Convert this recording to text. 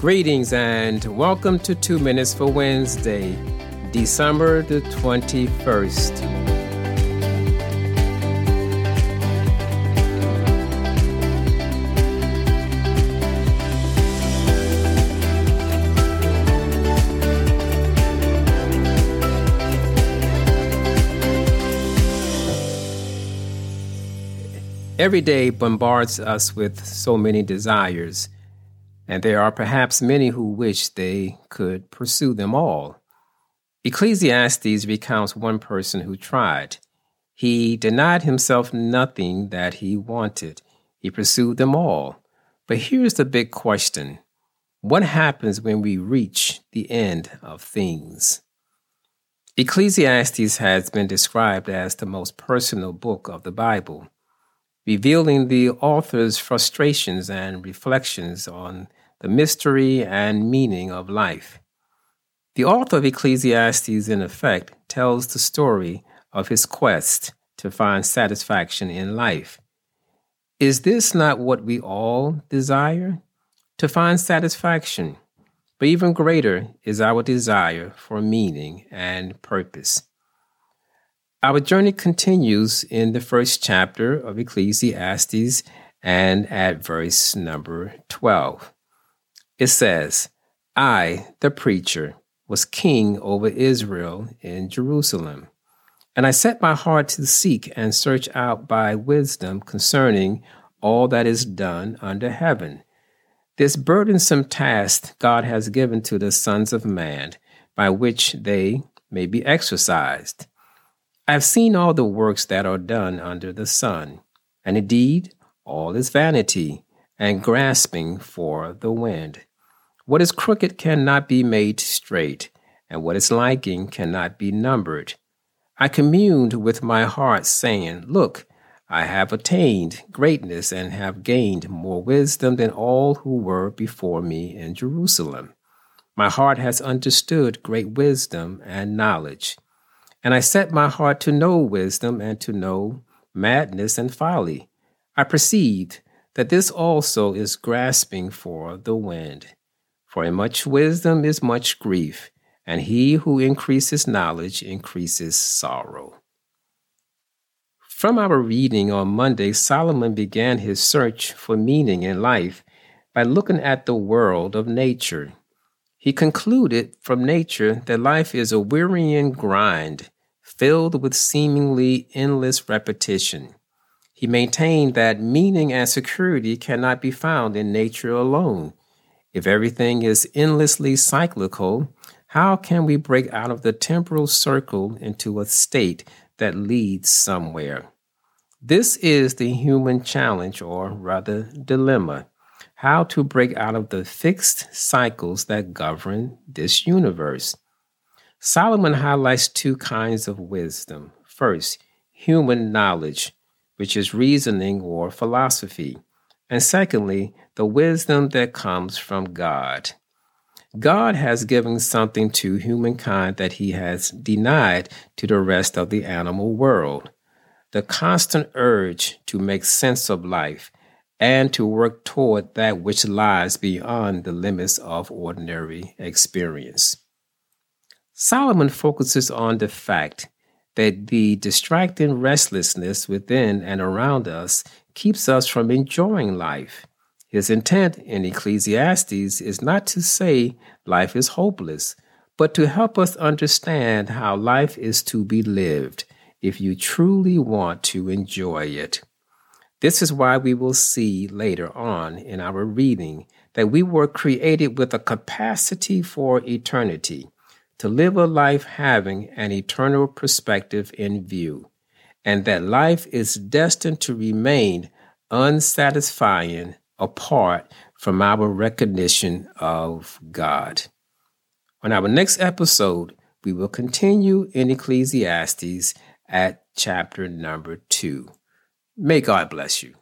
Greetings and welcome to Two Minutes for Wednesday, December the 21st. Every day bombards us with so many desires, and there are perhaps many who wish they could pursue them all. Ecclesiastes recounts one person who tried. He denied himself nothing that he wanted. He pursued them all. But here's the big question What happens when we reach the end of things? Ecclesiastes has been described as the most personal book of the Bible revealing the author's frustrations and reflections on the mystery and meaning of life. The author of Ecclesiastes, in effect, tells the story of his quest to find satisfaction in life. Is this not what we all desire? To find satisfaction. But even greater is our desire for meaning and purpose. Our journey continues in the first chapter of Ecclesiastes and at verse number 12. It says, I, the preacher, was king over Israel in Jerusalem. And I set my heart to seek and search out by wisdom concerning all that is done under heaven. This burdensome task God has given to the sons of man, by which they may be exercised. I have seen all the works that are done under the sun, and indeed all is vanity and grasping for the wind. What is crooked cannot be made straight, and what is lacking cannot be numbered. I communed with my heart, saying, Look, I have attained greatness and have gained more wisdom than all who were before me in Jerusalem. My heart has understood great wisdom and knowledge. And I set my heart to know wisdom and to know madness and folly. I perceived that this also is grasping for the wind. For in much wisdom is much grief, and he who increases knowledge increases sorrow. From our reading on Monday, Solomon began his search for meaning in life by looking at the world of nature. He concluded from nature that life is a wearying grind filled with seemingly endless repetition. He maintained that meaning and security cannot be found in nature alone. If everything is endlessly cyclical, how can we break out of the temporal circle into a state that leads somewhere? This is the human challenge, or rather, dilemma how to break out of the fixed cycles that govern this universe. Solomon highlights two kinds of wisdom. First, human knowledge, which is reasoning or philosophy. And secondly, the wisdom that comes from God. God has given something to humankind that he has denied to the rest of the animal world the constant urge to make sense of life and to work toward that which lies beyond the limits of ordinary experience. Solomon focuses on the fact that the distracting restlessness within and around us keeps us from enjoying life. His intent in Ecclesiastes is not to say life is hopeless, but to help us understand how life is to be lived if you truly want to enjoy it. This is why we will see later on in our reading that we were created with a capacity for eternity, to live a life having an eternal perspective in view, and that life is destined to remain unsatisfying apart from our recognition of God. On our next episode, we will continue in Ecclesiastes at chapter number two. May God bless you.